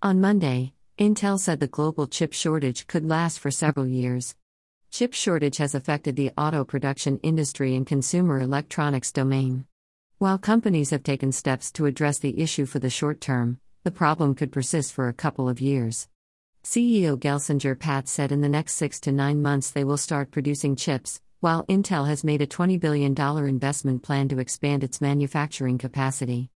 On Monday, Intel said the global chip shortage could last for several years. Chip shortage has affected the auto production industry and consumer electronics domain. While companies have taken steps to address the issue for the short term, the problem could persist for a couple of years. CEO Gelsinger Pat said in the next six to nine months they will start producing chips, while Intel has made a $20 billion investment plan to expand its manufacturing capacity.